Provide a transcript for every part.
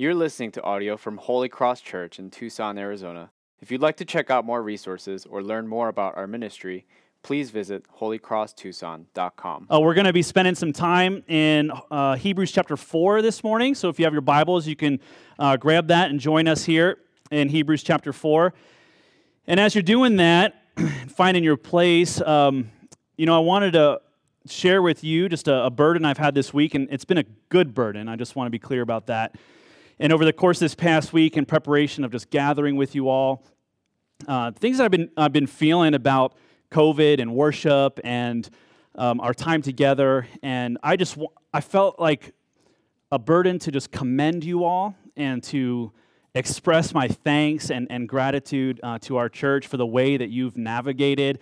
You're listening to audio from Holy Cross Church in Tucson, Arizona. If you'd like to check out more resources or learn more about our ministry, please visit holycrosstucson.com. Uh, we're going to be spending some time in uh, Hebrews chapter 4 this morning. So if you have your Bibles, you can uh, grab that and join us here in Hebrews chapter 4. And as you're doing that, finding your place, um, you know, I wanted to share with you just a, a burden I've had this week, and it's been a good burden. I just want to be clear about that. And over the course of this past week, in preparation of just gathering with you all, uh, things that I've been, I've been feeling about COVID and worship and um, our time together, and I just I felt like a burden to just commend you all and to express my thanks and, and gratitude uh, to our church for the way that you've navigated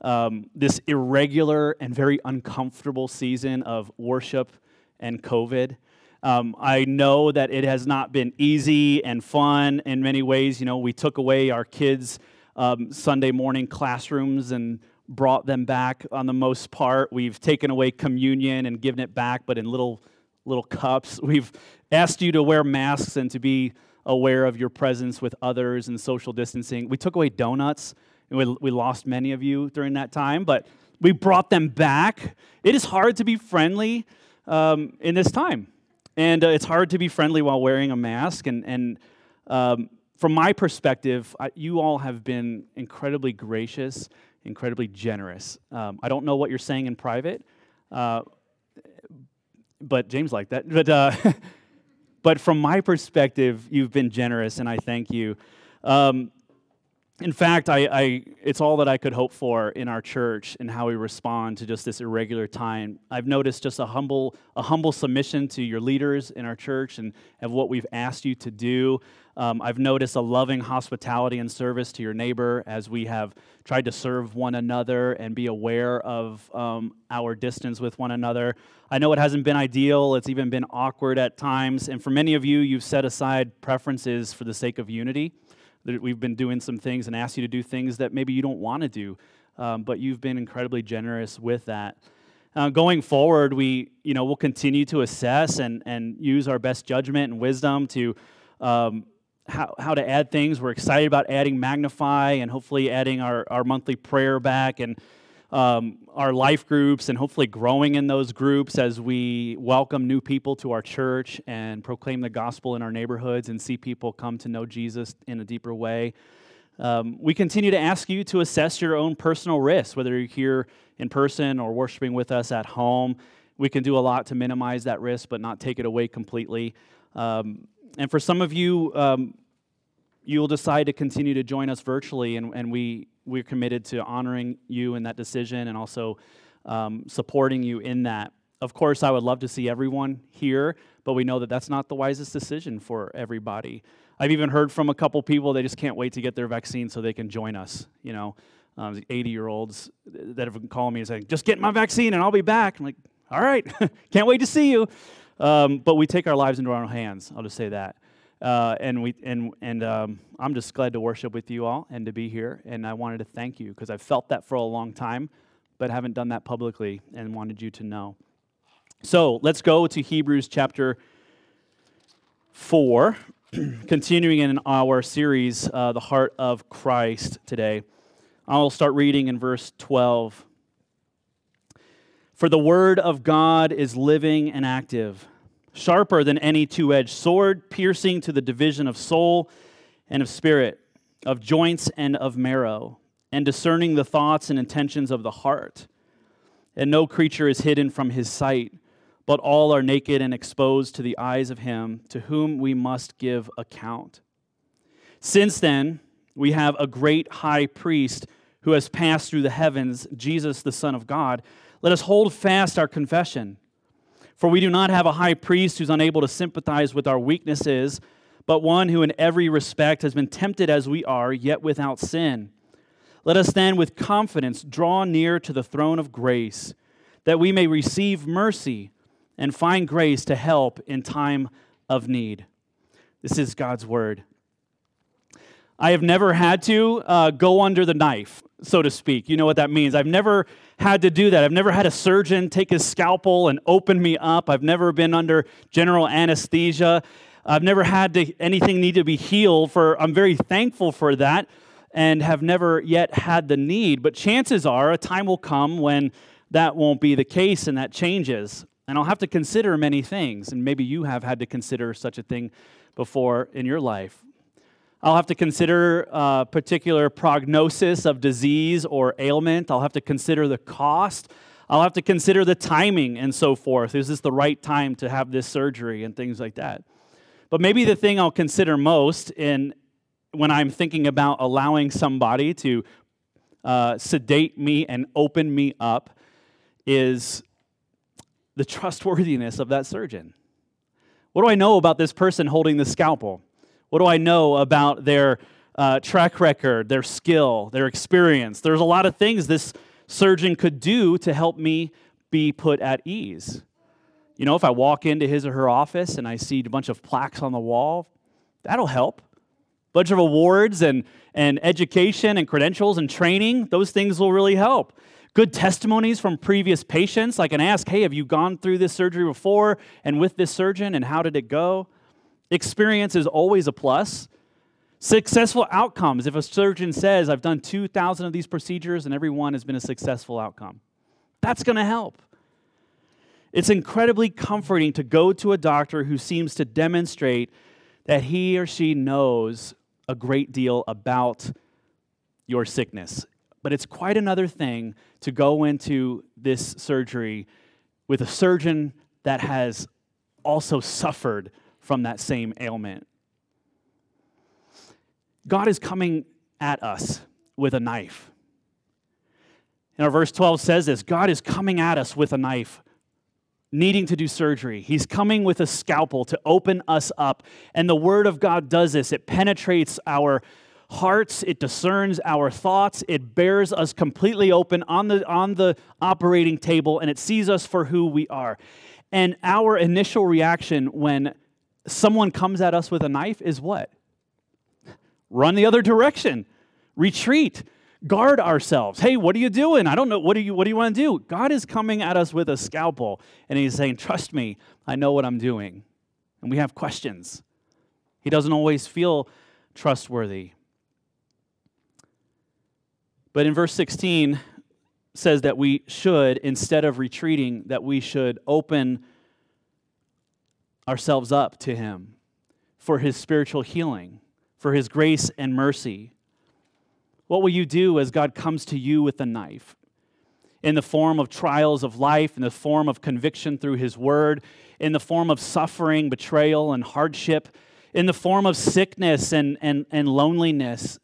um, this irregular and very uncomfortable season of worship and COVID. Um, I know that it has not been easy and fun in many ways. You know, we took away our kids' um, Sunday morning classrooms and brought them back on the most part. We've taken away communion and given it back, but in little little cups. We've asked you to wear masks and to be aware of your presence with others and social distancing. We took away donuts, and we, we lost many of you during that time, but we brought them back. It is hard to be friendly um, in this time. And uh, it's hard to be friendly while wearing a mask. And, and um, from my perspective, I, you all have been incredibly gracious, incredibly generous. Um, I don't know what you're saying in private, uh, but James liked that. But, uh, but from my perspective, you've been generous, and I thank you. Um, in fact, I, I, it's all that I could hope for in our church and how we respond to just this irregular time. I've noticed just a humble, a humble submission to your leaders in our church and of what we've asked you to do. Um, I've noticed a loving hospitality and service to your neighbor as we have tried to serve one another and be aware of um, our distance with one another. I know it hasn't been ideal, it's even been awkward at times. And for many of you, you've set aside preferences for the sake of unity we've been doing some things and asked you to do things that maybe you don't want to do, um, but you've been incredibly generous with that. Uh, going forward, we you know we'll continue to assess and and use our best judgment and wisdom to um, how how to add things. We're excited about adding Magnify and hopefully adding our our monthly prayer back and um, our life groups and hopefully growing in those groups as we welcome new people to our church and proclaim the gospel in our neighborhoods and see people come to know Jesus in a deeper way. Um, we continue to ask you to assess your own personal risk, whether you're here in person or worshiping with us at home. We can do a lot to minimize that risk, but not take it away completely. Um, and for some of you, um, you'll decide to continue to join us virtually, and, and we we're committed to honoring you in that decision and also um, supporting you in that. Of course, I would love to see everyone here, but we know that that's not the wisest decision for everybody. I've even heard from a couple people they just can't wait to get their vaccine so they can join us. You know, um, 80 year olds that have been calling me and saying, "Just get my vaccine and I'll be back." I'm like, "All right, can't wait to see you." Um, but we take our lives into our own hands. I'll just say that. Uh, and we and and um, I'm just glad to worship with you all and to be here. And I wanted to thank you because I've felt that for a long time, but haven't done that publicly, and wanted you to know. So let's go to Hebrews chapter four, continuing in our series, uh, "The Heart of Christ." Today, I'll start reading in verse 12. For the word of God is living and active sharper than any two edged sword, piercing to the division of soul and of spirit, of joints and of marrow, and discerning the thoughts and intentions of the heart. And no creature is hidden from his sight, but all are naked and exposed to the eyes of him to whom we must give account. Since then, we have a great high priest who has passed through the heavens, Jesus, the Son of God. Let us hold fast our confession. For we do not have a high priest who's unable to sympathize with our weaknesses, but one who in every respect has been tempted as we are, yet without sin. Let us then with confidence draw near to the throne of grace, that we may receive mercy and find grace to help in time of need. This is God's word. I have never had to uh, go under the knife, so to speak. You know what that means. I've never had to do that. I've never had a surgeon take his scalpel and open me up. I've never been under general anesthesia. I've never had to, anything need to be healed for I'm very thankful for that and have never yet had the need, but chances are a time will come when that won't be the case and that changes. And I'll have to consider many things, and maybe you have had to consider such a thing before in your life. I'll have to consider a particular prognosis of disease or ailment. I'll have to consider the cost. I'll have to consider the timing and so forth. Is this the right time to have this surgery and things like that? But maybe the thing I'll consider most in when I'm thinking about allowing somebody to uh, sedate me and open me up is the trustworthiness of that surgeon. What do I know about this person holding the scalpel? What do I know about their uh, track record, their skill, their experience? There's a lot of things this surgeon could do to help me be put at ease. You know, if I walk into his or her office and I see a bunch of plaques on the wall, that'll help. A bunch of awards and, and education and credentials and training, those things will really help. Good testimonies from previous patients. I can ask, hey, have you gone through this surgery before and with this surgeon, and how did it go? Experience is always a plus. Successful outcomes. If a surgeon says, I've done 2,000 of these procedures and every one has been a successful outcome, that's going to help. It's incredibly comforting to go to a doctor who seems to demonstrate that he or she knows a great deal about your sickness. But it's quite another thing to go into this surgery with a surgeon that has also suffered from that same ailment. God is coming at us with a knife. And our verse 12 says this God is coming at us with a knife, needing to do surgery. He's coming with a scalpel to open us up. And the Word of God does this it penetrates our hearts, it discerns our thoughts, it bears us completely open on the, on the operating table, and it sees us for who we are. And our initial reaction when someone comes at us with a knife is what? Run the other direction, retreat, guard ourselves. Hey, what are you doing? I don't know. What do you what do you want to do? God is coming at us with a scalpel and he's saying, "Trust me, I know what I'm doing." And we have questions. He doesn't always feel trustworthy. But in verse 16 says that we should instead of retreating that we should open ourselves up to Him for His spiritual healing, for His grace and mercy. What will you do as God comes to you with a knife? In the form of trials of life, in the form of conviction through His Word, in the form of suffering, betrayal, and hardship, in the form of sickness and, and, and loneliness,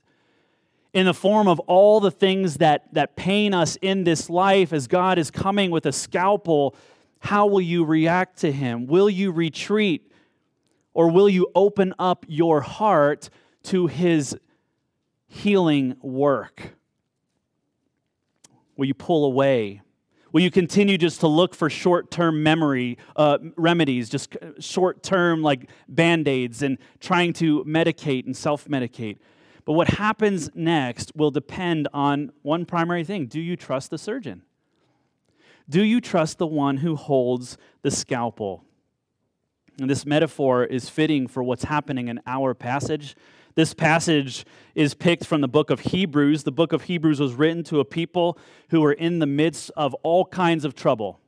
in the form of all the things that, that pain us in this life, as God is coming with a scalpel how will you react to him? Will you retreat? Or will you open up your heart to his healing work? Will you pull away? Will you continue just to look for short term memory uh, remedies, just short term like band aids and trying to medicate and self medicate? But what happens next will depend on one primary thing do you trust the surgeon? Do you trust the one who holds the scalpel? And this metaphor is fitting for what's happening in our passage. This passage is picked from the book of Hebrews. The book of Hebrews was written to a people who were in the midst of all kinds of trouble,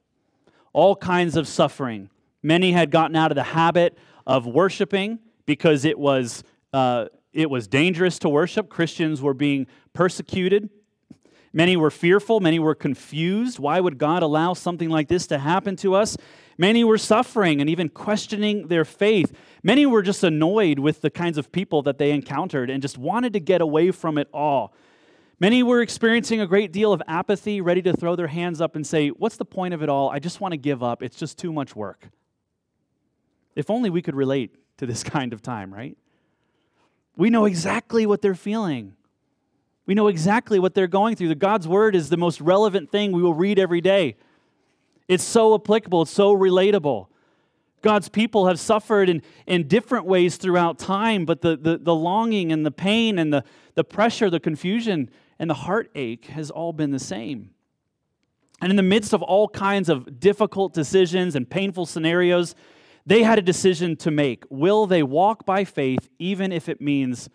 all kinds of suffering. Many had gotten out of the habit of worshiping because it was, uh, it was dangerous to worship. Christians were being persecuted. Many were fearful, many were confused. Why would God allow something like this to happen to us? Many were suffering and even questioning their faith. Many were just annoyed with the kinds of people that they encountered and just wanted to get away from it all. Many were experiencing a great deal of apathy, ready to throw their hands up and say, What's the point of it all? I just want to give up. It's just too much work. If only we could relate to this kind of time, right? We know exactly what they're feeling. We know exactly what they're going through. The God's word is the most relevant thing we will read every day. It's so applicable, it's so relatable. God's people have suffered in, in different ways throughout time, but the, the, the longing and the pain and the, the pressure, the confusion, and the heartache has all been the same. And in the midst of all kinds of difficult decisions and painful scenarios, They had a decision to make. Will they walk by faith, even if it means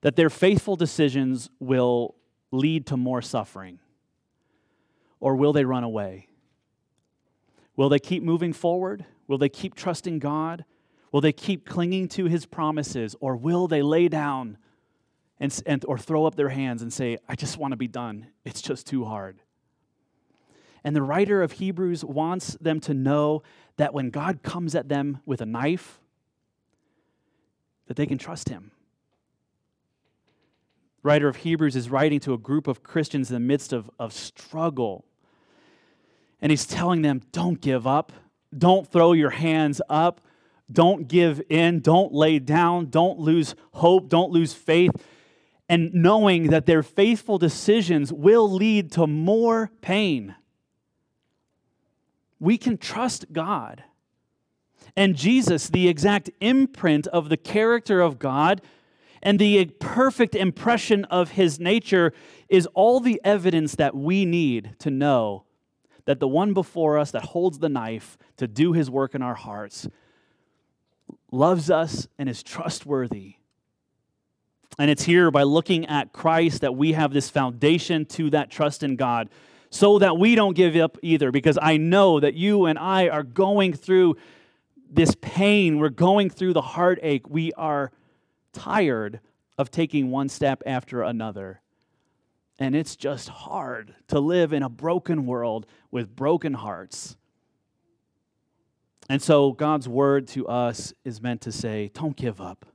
that their faithful decisions will lead to more suffering? Or will they run away? Will they keep moving forward? Will they keep trusting God? Will they keep clinging to his promises? Or will they lay down and, and, or throw up their hands and say, I just want to be done? It's just too hard. And the writer of Hebrews wants them to know that when God comes at them with a knife, that they can trust him. Writer of Hebrews is writing to a group of Christians in the midst of, of struggle. And he's telling them, don't give up. Don't throw your hands up. Don't give in. Don't lay down. Don't lose hope. Don't lose faith. And knowing that their faithful decisions will lead to more pain. We can trust God. And Jesus, the exact imprint of the character of God and the perfect impression of his nature, is all the evidence that we need to know that the one before us that holds the knife to do his work in our hearts loves us and is trustworthy. And it's here by looking at Christ that we have this foundation to that trust in God so that we don't give up either. Because I know that you and I are going through this pain, we're going through the heartache, we are tired of taking one step after another. And it's just hard to live in a broken world with broken hearts. And so God's word to us is meant to say, don't give up.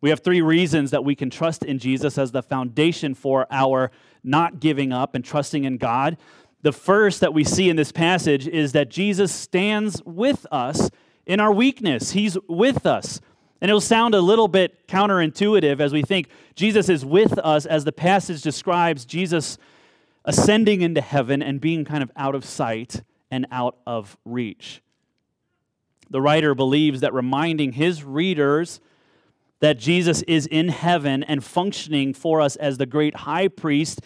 We have three reasons that we can trust in Jesus as the foundation for our not giving up and trusting in God. The first that we see in this passage is that Jesus stands with us in our weakness. He's with us. And it'll sound a little bit counterintuitive as we think Jesus is with us, as the passage describes Jesus ascending into heaven and being kind of out of sight and out of reach. The writer believes that reminding his readers that Jesus is in heaven and functioning for us as the great high priest,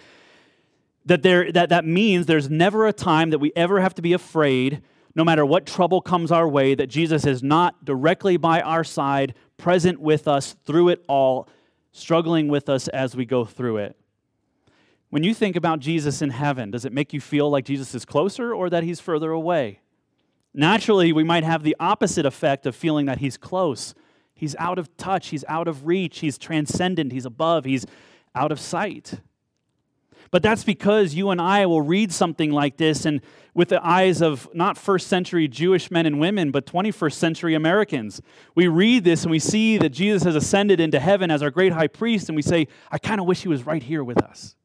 that, there, that, that means there's never a time that we ever have to be afraid, no matter what trouble comes our way, that Jesus is not directly by our side, present with us through it all, struggling with us as we go through it. When you think about Jesus in heaven, does it make you feel like Jesus is closer or that he's further away? Naturally, we might have the opposite effect of feeling that he's close. He's out of touch, he's out of reach, he's transcendent, he's above, he's out of sight. But that's because you and I will read something like this and with the eyes of not first century Jewish men and women, but 21st century Americans. We read this and we see that Jesus has ascended into heaven as our great high priest, and we say, I kind of wish he was right here with us.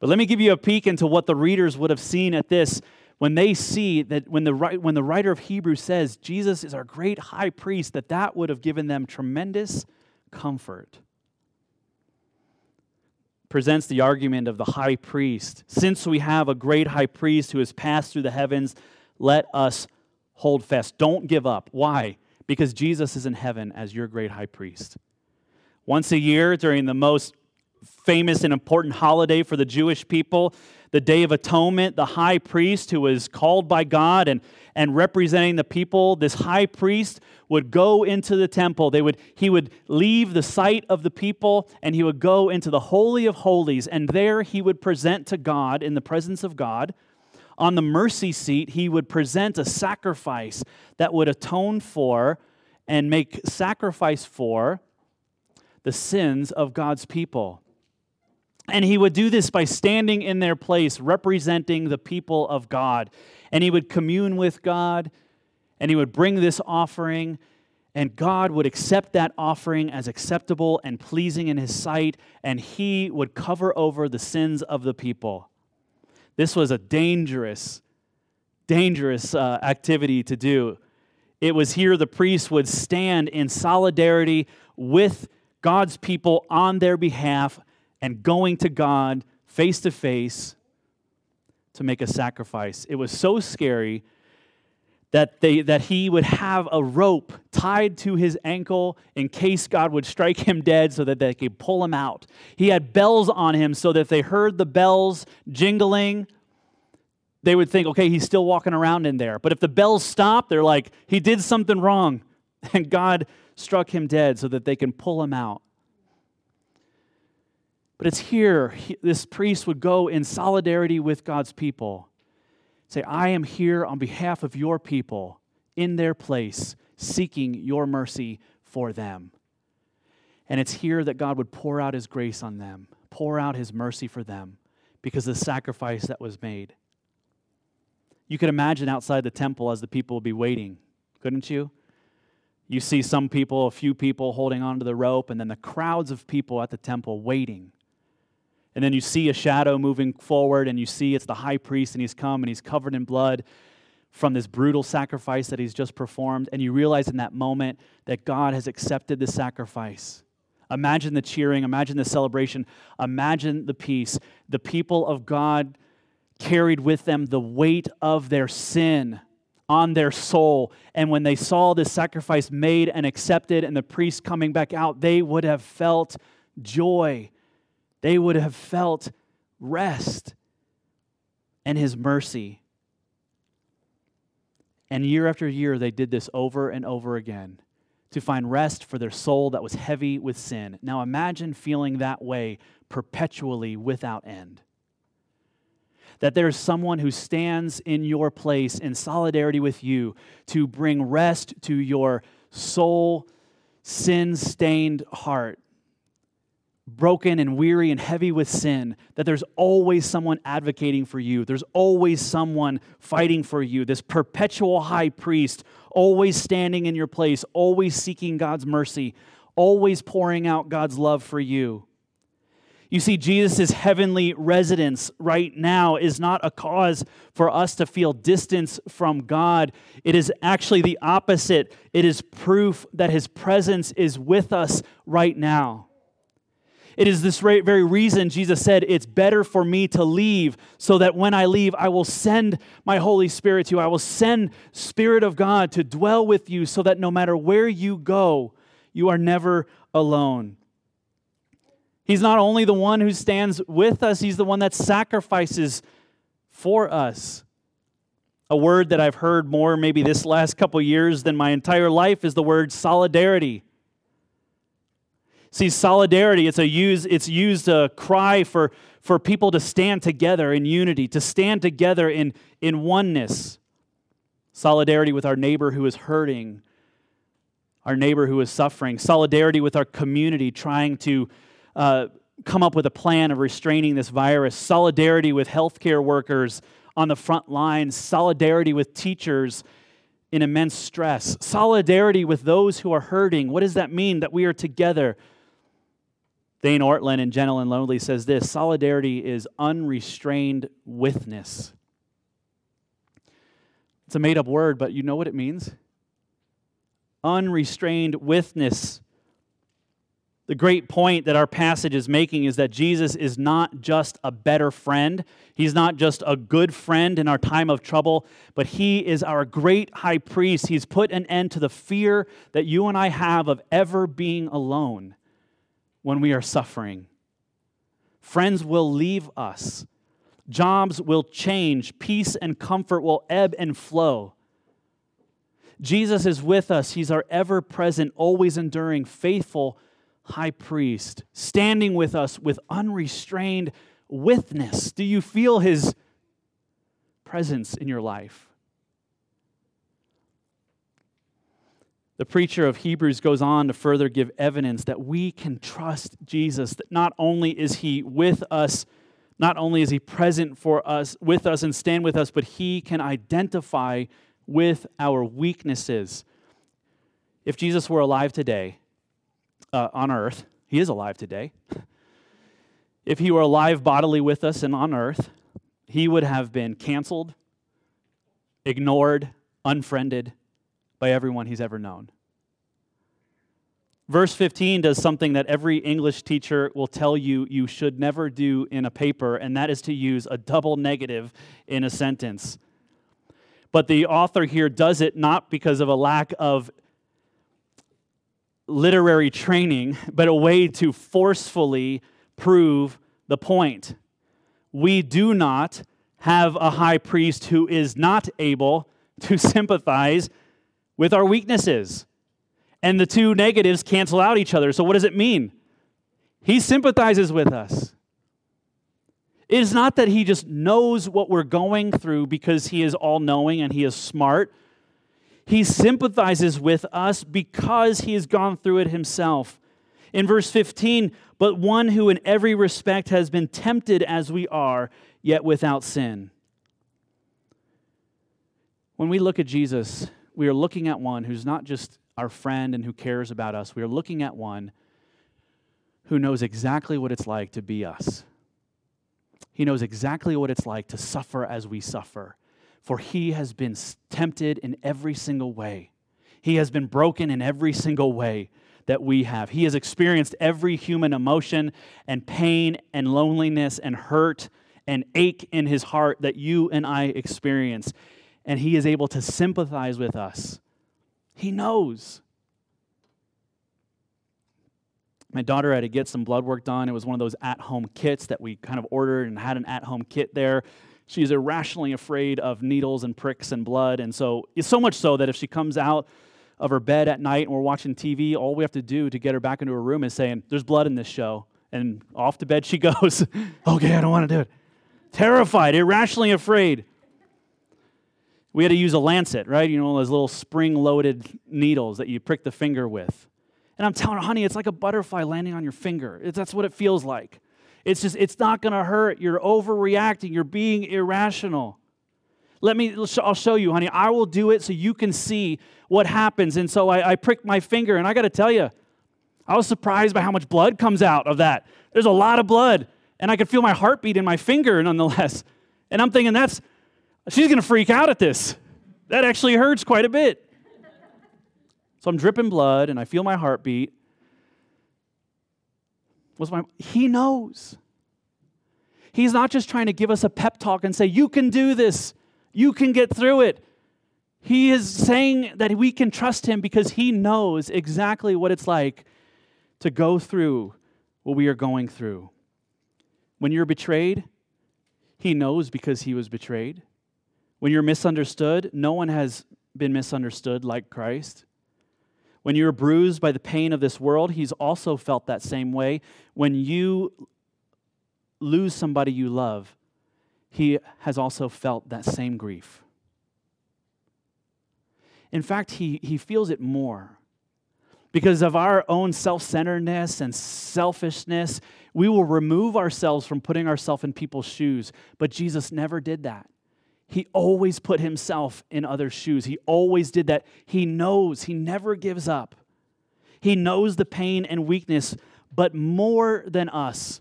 But let me give you a peek into what the readers would have seen at this when they see that when the, when the writer of Hebrews says Jesus is our great high priest, that that would have given them tremendous comfort presents the argument of the high priest. Since we have a great high priest who has passed through the heavens, let us hold fast. Don't give up. Why? Because Jesus is in heaven as your great high priest. Once a year, during the most famous and important holiday for the Jewish people, the Day of Atonement, the high priest who was called by God and, and representing the people, this high priest would go into the temple. They would, he would leave the sight of the people and he would go into the Holy of Holies, and there he would present to God in the presence of God. On the mercy seat, he would present a sacrifice that would atone for and make sacrifice for the sins of God's people. And he would do this by standing in their place, representing the people of God. And he would commune with God, and he would bring this offering, and God would accept that offering as acceptable and pleasing in his sight, and he would cover over the sins of the people. This was a dangerous, dangerous uh, activity to do. It was here the priest would stand in solidarity with God's people on their behalf and going to God face to face to make a sacrifice. It was so scary that, they, that he would have a rope tied to his ankle in case God would strike him dead so that they could pull him out. He had bells on him so that if they heard the bells jingling, they would think, okay, he's still walking around in there. But if the bells stop, they're like, he did something wrong. And God struck him dead so that they can pull him out. But it's here, he, this priest would go in solidarity with God's people. Say, I am here on behalf of your people in their place, seeking your mercy for them. And it's here that God would pour out his grace on them, pour out his mercy for them because of the sacrifice that was made. You could imagine outside the temple as the people would be waiting, couldn't you? You see some people, a few people holding onto the rope, and then the crowds of people at the temple waiting. And then you see a shadow moving forward, and you see it's the high priest, and he's come and he's covered in blood from this brutal sacrifice that he's just performed. And you realize in that moment that God has accepted the sacrifice. Imagine the cheering, imagine the celebration, imagine the peace. The people of God carried with them the weight of their sin on their soul. And when they saw this sacrifice made and accepted and the priest coming back out, they would have felt joy. They would have felt rest and his mercy. And year after year, they did this over and over again to find rest for their soul that was heavy with sin. Now imagine feeling that way perpetually without end that there's someone who stands in your place in solidarity with you to bring rest to your soul sin stained heart, broken and weary and heavy with sin, that there's always someone advocating for you. There's always someone fighting for you. This perpetual high priest, always standing in your place, always seeking God's mercy, always pouring out God's love for you. You see, Jesus' heavenly residence right now is not a cause for us to feel distance from God. It is actually the opposite. It is proof that his presence is with us right now. It is this very reason Jesus said, It's better for me to leave, so that when I leave, I will send my Holy Spirit to you. I will send Spirit of God to dwell with you, so that no matter where you go, you are never alone. He's not only the one who stands with us, he's the one that sacrifices for us. A word that I've heard more maybe this last couple years than my entire life is the word solidarity. See, solidarity, it's a use, it's used a cry for, for people to stand together in unity, to stand together in, in oneness. Solidarity with our neighbor who is hurting, our neighbor who is suffering, solidarity with our community trying to uh, come up with a plan of restraining this virus, solidarity with healthcare workers on the front lines, solidarity with teachers in immense stress, solidarity with those who are hurting. What does that mean that we are together? Dane Ortlund in Gentle and Lowly says this solidarity is unrestrained withness. It's a made up word, but you know what it means? Unrestrained withness. The great point that our passage is making is that Jesus is not just a better friend. He's not just a good friend in our time of trouble, but He is our great high priest. He's put an end to the fear that you and I have of ever being alone when we are suffering. Friends will leave us, jobs will change, peace and comfort will ebb and flow. Jesus is with us. He's our ever present, always enduring, faithful high priest, standing with us with unrestrained withness. Do you feel his presence in your life? The preacher of Hebrews goes on to further give evidence that we can trust Jesus, that not only is he with us, not only is he present for us, with us and stand with us, but he can identify with our weaknesses. If Jesus were alive today, uh, on earth. He is alive today. If he were alive bodily with us and on earth, he would have been canceled, ignored, unfriended by everyone he's ever known. Verse 15 does something that every English teacher will tell you you should never do in a paper, and that is to use a double negative in a sentence. But the author here does it not because of a lack of literary training, but a way to forcefully prove the point. We do not have a high priest who is not able to sympathize with our weaknesses. And the two negatives cancel out each other. So, what does it mean? He sympathizes with us. It is not that he just knows what we're going through because he is all knowing and he is smart. He sympathizes with us because he has gone through it himself. In verse 15, but one who in every respect has been tempted as we are, yet without sin. When we look at Jesus, we are looking at one who's not just our friend and who cares about us. We are looking at one who knows exactly what it's like to be us. He knows exactly what it's like to suffer as we suffer, for he has been tempted in every single way. He has been broken in every single way that we have. He has experienced every human emotion and pain and loneliness and hurt and ache in his heart that you and I experience. And he is able to sympathize with us. He knows. My daughter had to get some blood work done. It was one of those at home kits that we kind of ordered and had an at home kit there. She's irrationally afraid of needles and pricks and blood. And so, it's so much so that if she comes out of her bed at night and we're watching TV, all we have to do to get her back into her room is saying, There's blood in this show. And off to bed she goes, Okay, I don't want to do it. Terrified, irrationally afraid. We had to use a lancet, right? You know, those little spring loaded needles that you prick the finger with. And I'm telling her, honey, it's like a butterfly landing on your finger. That's what it feels like. It's just, it's not going to hurt. You're overreacting. You're being irrational. Let me, I'll show you, honey. I will do it so you can see what happens. And so I, I pricked my finger, and I got to tell you, I was surprised by how much blood comes out of that. There's a lot of blood, and I could feel my heartbeat in my finger nonetheless. And I'm thinking, that's, she's going to freak out at this. That actually hurts quite a bit. So I'm dripping blood and I feel my heartbeat. What's my he knows. He's not just trying to give us a pep talk and say, You can do this, you can get through it. He is saying that we can trust him because he knows exactly what it's like to go through what we are going through. When you're betrayed, he knows because he was betrayed. When you're misunderstood, no one has been misunderstood like Christ. When you're bruised by the pain of this world, he's also felt that same way. When you lose somebody you love, he has also felt that same grief. In fact, he, he feels it more. Because of our own self centeredness and selfishness, we will remove ourselves from putting ourselves in people's shoes. But Jesus never did that. He always put himself in others' shoes. He always did that. He knows, he never gives up. He knows the pain and weakness, but more than us.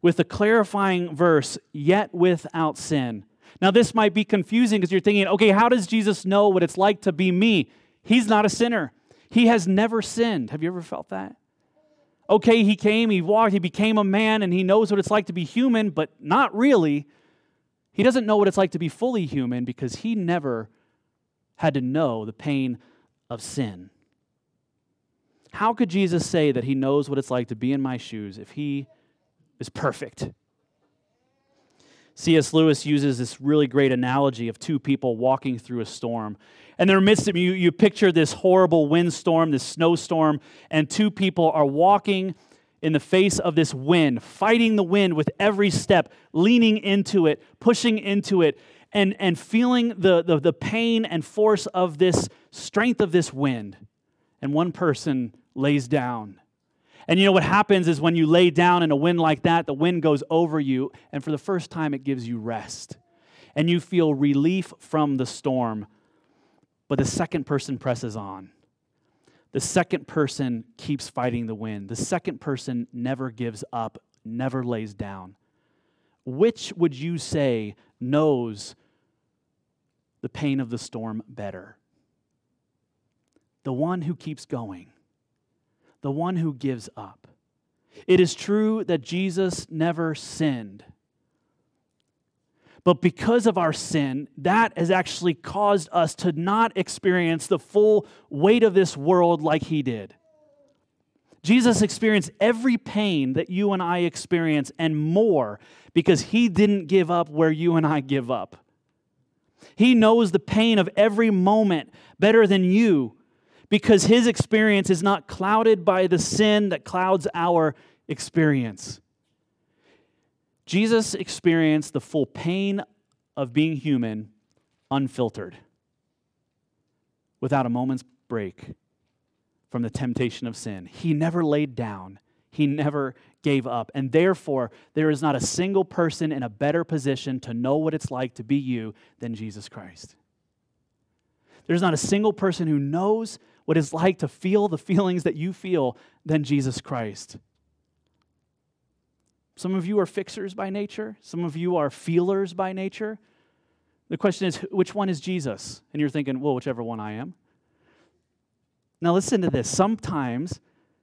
With the clarifying verse, yet without sin. Now, this might be confusing because you're thinking, okay, how does Jesus know what it's like to be me? He's not a sinner. He has never sinned. Have you ever felt that? Okay, he came, he walked, he became a man, and he knows what it's like to be human, but not really. He doesn't know what it's like to be fully human because he never had to know the pain of sin. How could Jesus say that he knows what it's like to be in my shoes if he is perfect? C.S. Lewis uses this really great analogy of two people walking through a storm. And in the midst of you, you picture this horrible windstorm, this snowstorm, and two people are walking in the face of this wind, fighting the wind with every step, leaning into it, pushing into it, and, and feeling the, the, the pain and force of this strength of this wind. And one person lays down. And you know what happens is when you lay down in a wind like that, the wind goes over you, and for the first time, it gives you rest. And you feel relief from the storm. But the second person presses on the second person keeps fighting the wind. The second person never gives up, never lays down. Which would you say knows the pain of the storm better? The one who keeps going, the one who gives up. It is true that Jesus never sinned. But because of our sin, that has actually caused us to not experience the full weight of this world like he did. Jesus experienced every pain that you and I experience and more because he didn't give up where you and I give up. He knows the pain of every moment better than you because his experience is not clouded by the sin that clouds our experience. Jesus experienced the full pain of being human unfiltered, without a moment's break from the temptation of sin. He never laid down, he never gave up. And therefore, there is not a single person in a better position to know what it's like to be you than Jesus Christ. There's not a single person who knows what it's like to feel the feelings that you feel than Jesus Christ. Some of you are fixers by nature, some of you are feelers by nature. The question is, which one is Jesus? And you're thinking, well, whichever one I am. Now, listen to this. Sometimes,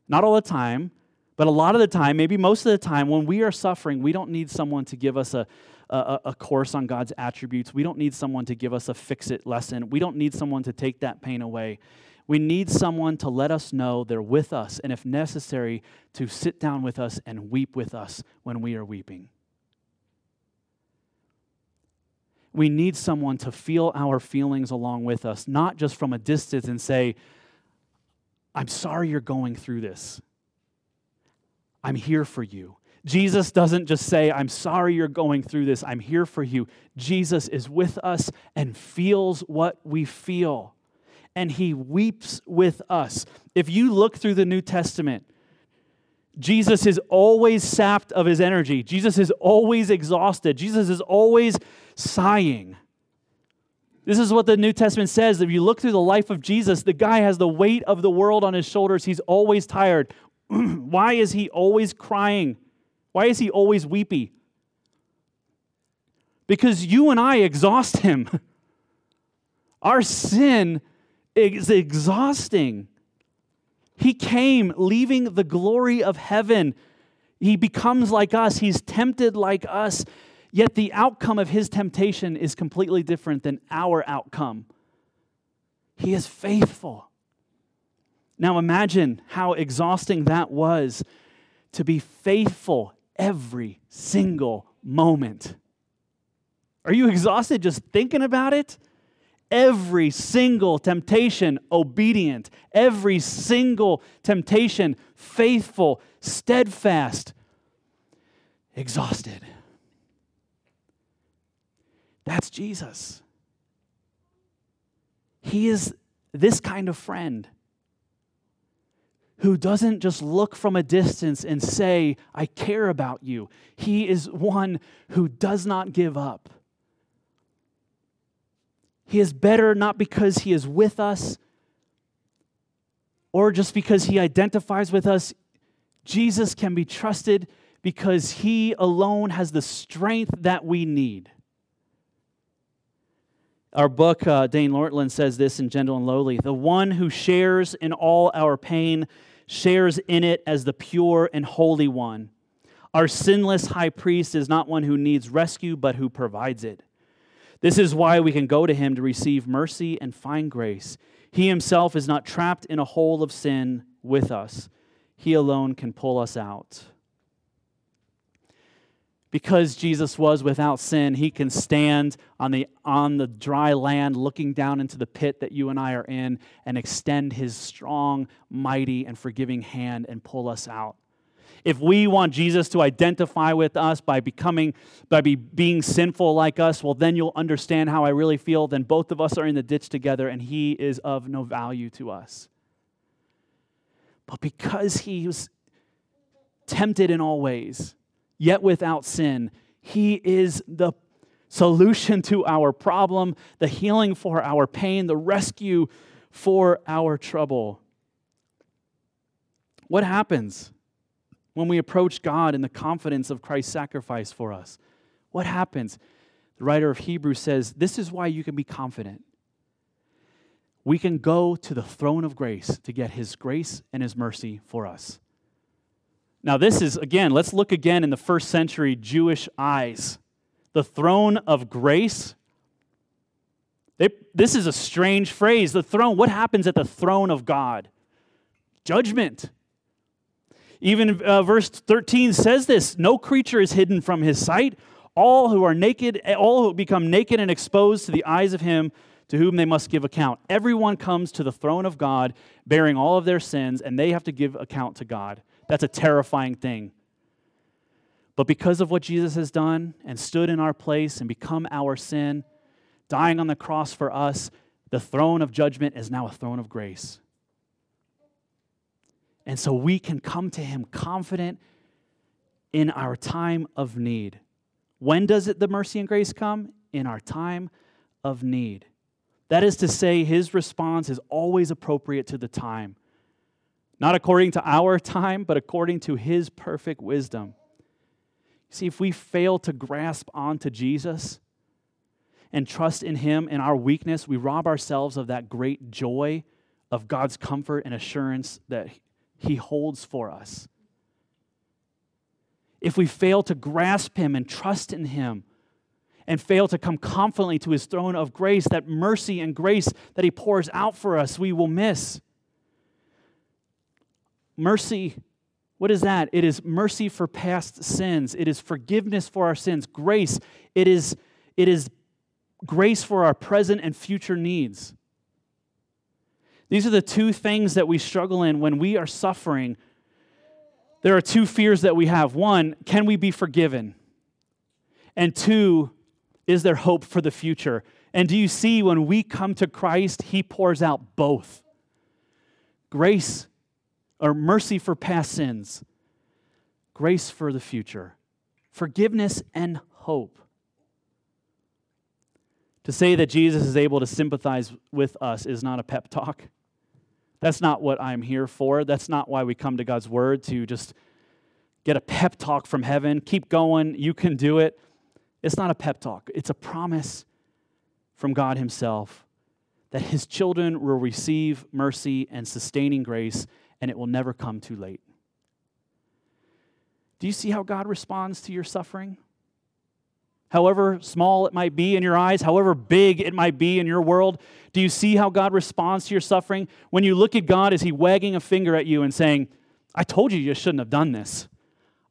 not all the time, but a lot of the time, maybe most of the time, when we are suffering, we don't need someone to give us a, a, a, course on God's attributes. We don't need someone to give us a fix it lesson. We don't need someone to take that pain away. We need someone to let us know they're with us, and if necessary, to sit down with us and weep with us when we are weeping. We need someone to feel our feelings along with us, not just from a distance and say, I'm sorry you're going through this. I'm here for you. Jesus doesn't just say, I'm sorry you're going through this, I'm here for you. Jesus is with us and feels what we feel, and he weeps with us. If you look through the New Testament, Jesus is always sapped of his energy. Jesus is always exhausted. Jesus is always sighing. This is what the New Testament says. If you look through the life of Jesus, the guy has the weight of the world on his shoulders. He's always tired. Why is he always crying? Why is he always weepy? Because you and I exhaust him. Our sin is exhausting. He came leaving the glory of heaven. He becomes like us, he's tempted like us, yet the outcome of his temptation is completely different than our outcome. He is faithful. Now imagine how exhausting that was to be faithful every single moment. Are you exhausted just thinking about it? Every single temptation, obedient. Every single temptation, faithful, steadfast, exhausted. That's Jesus. He is this kind of friend who doesn't just look from a distance and say, I care about you. He is one who does not give up. He is better not because he is with us or just because he identifies with us. Jesus can be trusted because he alone has the strength that we need. Our book, uh, Dane Ortlund says this in Gentle and Lowly The one who shares in all our pain shares in it as the pure and holy one. Our sinless high priest is not one who needs rescue, but who provides it. This is why we can go to him to receive mercy and find grace. He himself is not trapped in a hole of sin with us, he alone can pull us out because Jesus was without sin, he can stand on the, on the dry land looking down into the pit that you and I are in and extend his strong, mighty, and forgiving hand and pull us out. If we want Jesus to identify with us by becoming, by be, being sinful like us, well, then you'll understand how I really feel. Then both of us are in the ditch together and he is of no value to us. But because he was tempted in all ways, yet without sin. He is the solution to our problem, the healing for our pain, the rescue for our trouble. What happens when we approach God in the confidence of Christ's sacrifice for us? What happens? The writer of Hebrews says, This is why you can be confident. We can go to the throne of grace to get His grace and His mercy for us. Now, this is, again, let's look again in the first century Jewish eyes. The throne of grace. They, this is a strange phrase. The throne, what happens at the throne of God? Judgment. Even uh, verse 13 says this no creature is hidden from his sight. All who are naked, all who become naked and exposed to the eyes of him to whom they must give account. Everyone comes to the throne of God bearing all of their sins, and they have to give account to God. That's a terrifying thing. But because of what Jesus has done and stood in our place and become our sin, dying on the cross for us, the throne of judgment is now a throne of grace. And so we can come to him confident in our time of need. When does it the mercy and grace come? In our time of need. That is to say, his response is always appropriate to the time. Not according to our time, but according to his perfect wisdom. See, if we fail to grasp onto Jesus and trust in him in our weakness, we rob ourselves of that great joy of God's comfort and assurance that he holds for us. If we fail to grasp him and trust in him, and fail to come confidently to his throne of grace, that mercy and grace that he pours out for us, we will miss. Mercy, what is that? It is mercy for past sins, it is forgiveness for our sins. Grace, it is, it is grace for our present and future needs. These are the two things that we struggle in when we are suffering. There are two fears that we have. One, can we be forgiven? And two, is there hope for the future? And do you see when we come to Christ, He pours out both grace or mercy for past sins, grace for the future, forgiveness and hope. To say that Jesus is able to sympathize with us is not a pep talk. That's not what I'm here for. That's not why we come to God's Word to just get a pep talk from heaven. Keep going. You can do it. It's not a pep talk, it's a promise from God Himself that His children will receive mercy and sustaining grace, and it will never come too late. Do you see how God responds to your suffering? However small it might be in your eyes, however big it might be in your world, do you see how God responds to your suffering? When you look at God, is He wagging a finger at you and saying, I told you you shouldn't have done this?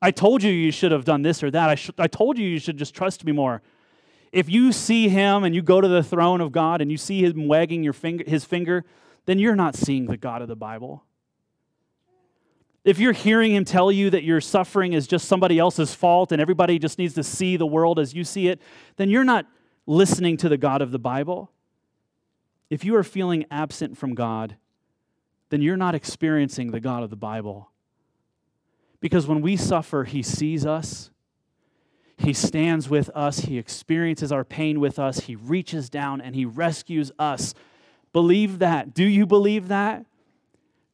I told you you should have done this or that. I, sh- I told you you should just trust me more. If you see him and you go to the throne of God and you see him wagging your finger, his finger, then you're not seeing the God of the Bible. If you're hearing him tell you that your suffering is just somebody else's fault and everybody just needs to see the world as you see it, then you're not listening to the God of the Bible. If you are feeling absent from God, then you're not experiencing the God of the Bible. Because when we suffer, He sees us, He stands with us, He experiences our pain with us, He reaches down and He rescues us. Believe that. Do you believe that?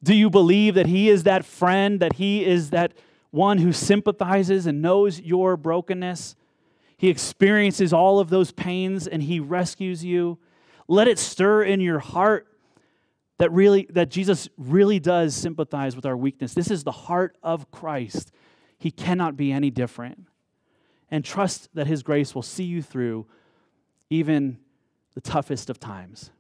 Do you believe that He is that friend, that He is that one who sympathizes and knows your brokenness? He experiences all of those pains and He rescues you. Let it stir in your heart that really that Jesus really does sympathize with our weakness. This is the heart of Christ. He cannot be any different. And trust that his grace will see you through even the toughest of times.